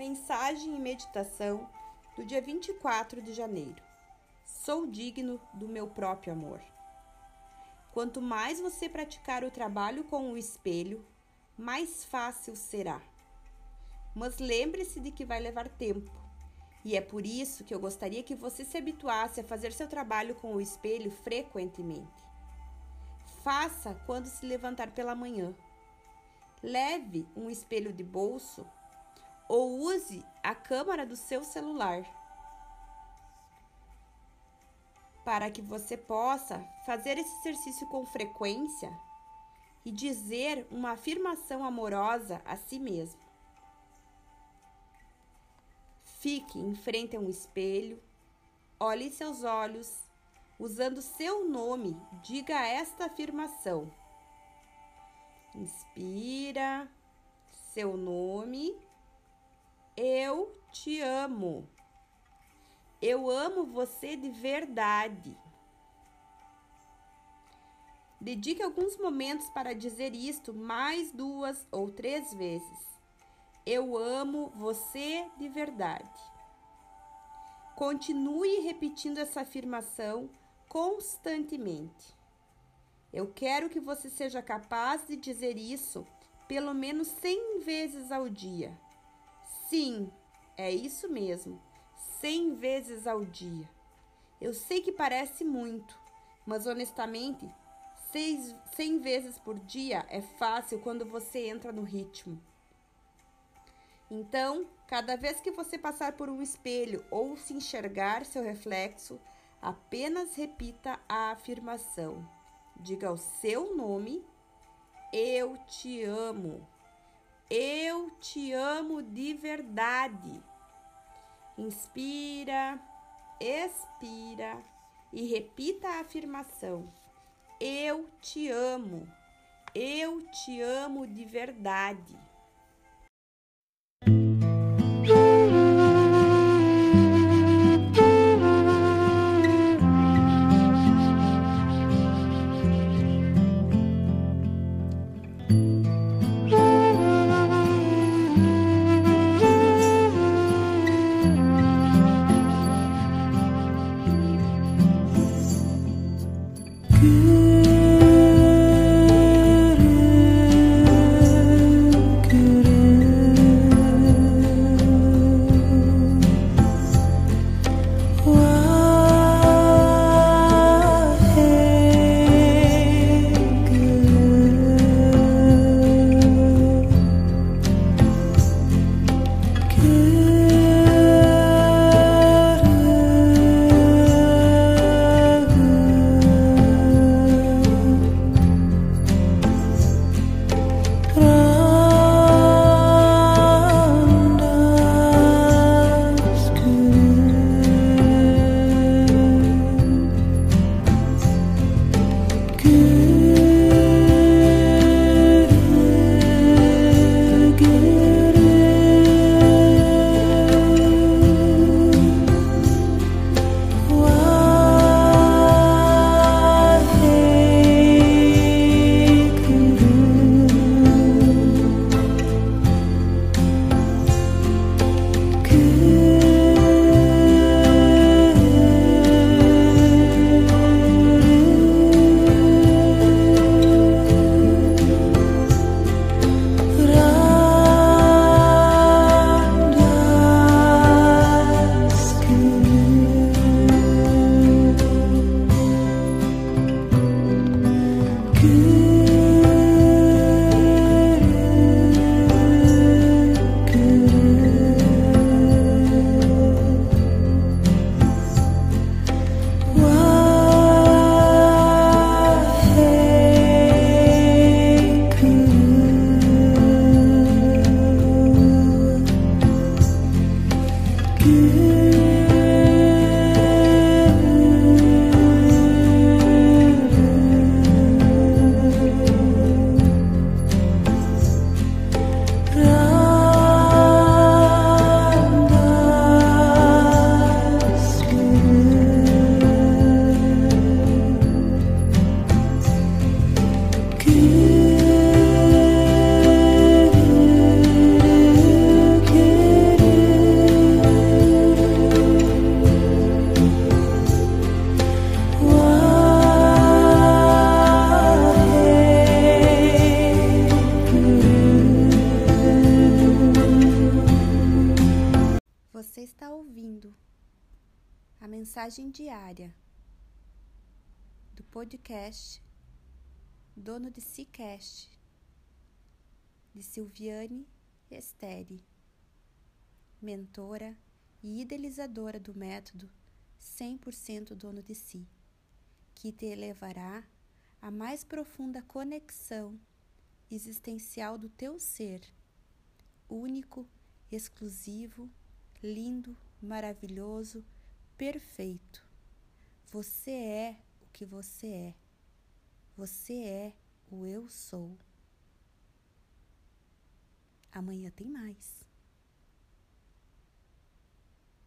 Mensagem e meditação do dia 24 de janeiro. Sou digno do meu próprio amor. Quanto mais você praticar o trabalho com o espelho, mais fácil será. Mas lembre-se de que vai levar tempo. E é por isso que eu gostaria que você se habituasse a fazer seu trabalho com o espelho frequentemente. Faça quando se levantar pela manhã. Leve um espelho de bolso ou use a câmera do seu celular para que você possa fazer esse exercício com frequência e dizer uma afirmação amorosa a si mesmo. Fique em frente a um espelho, olhe seus olhos, usando seu nome, diga esta afirmação. Inspira seu nome. Eu te amo. Eu amo você de verdade. Dedique alguns momentos para dizer isto mais duas ou três vezes. Eu amo você de verdade. Continue repetindo essa afirmação constantemente. Eu quero que você seja capaz de dizer isso pelo menos 100 vezes ao dia. Sim, é isso mesmo, 100 vezes ao dia. Eu sei que parece muito, mas honestamente, 100 vezes por dia é fácil quando você entra no ritmo. Então, cada vez que você passar por um espelho ou se enxergar seu reflexo, apenas repita a afirmação. Diga o seu nome: Eu te amo. Eu te amo de verdade. Inspira, expira e repita a afirmação: Eu te amo. Eu te amo de verdade. 别 ouvindo a mensagem diária do podcast Dono de Cicast de Silviane Esteri, mentora e idealizadora do método 100% dono de si, que te levará à mais profunda conexão existencial do teu ser, único, exclusivo, lindo, maravilhoso, perfeito. Você é o que você é. Você é o eu sou. Amanhã tem mais.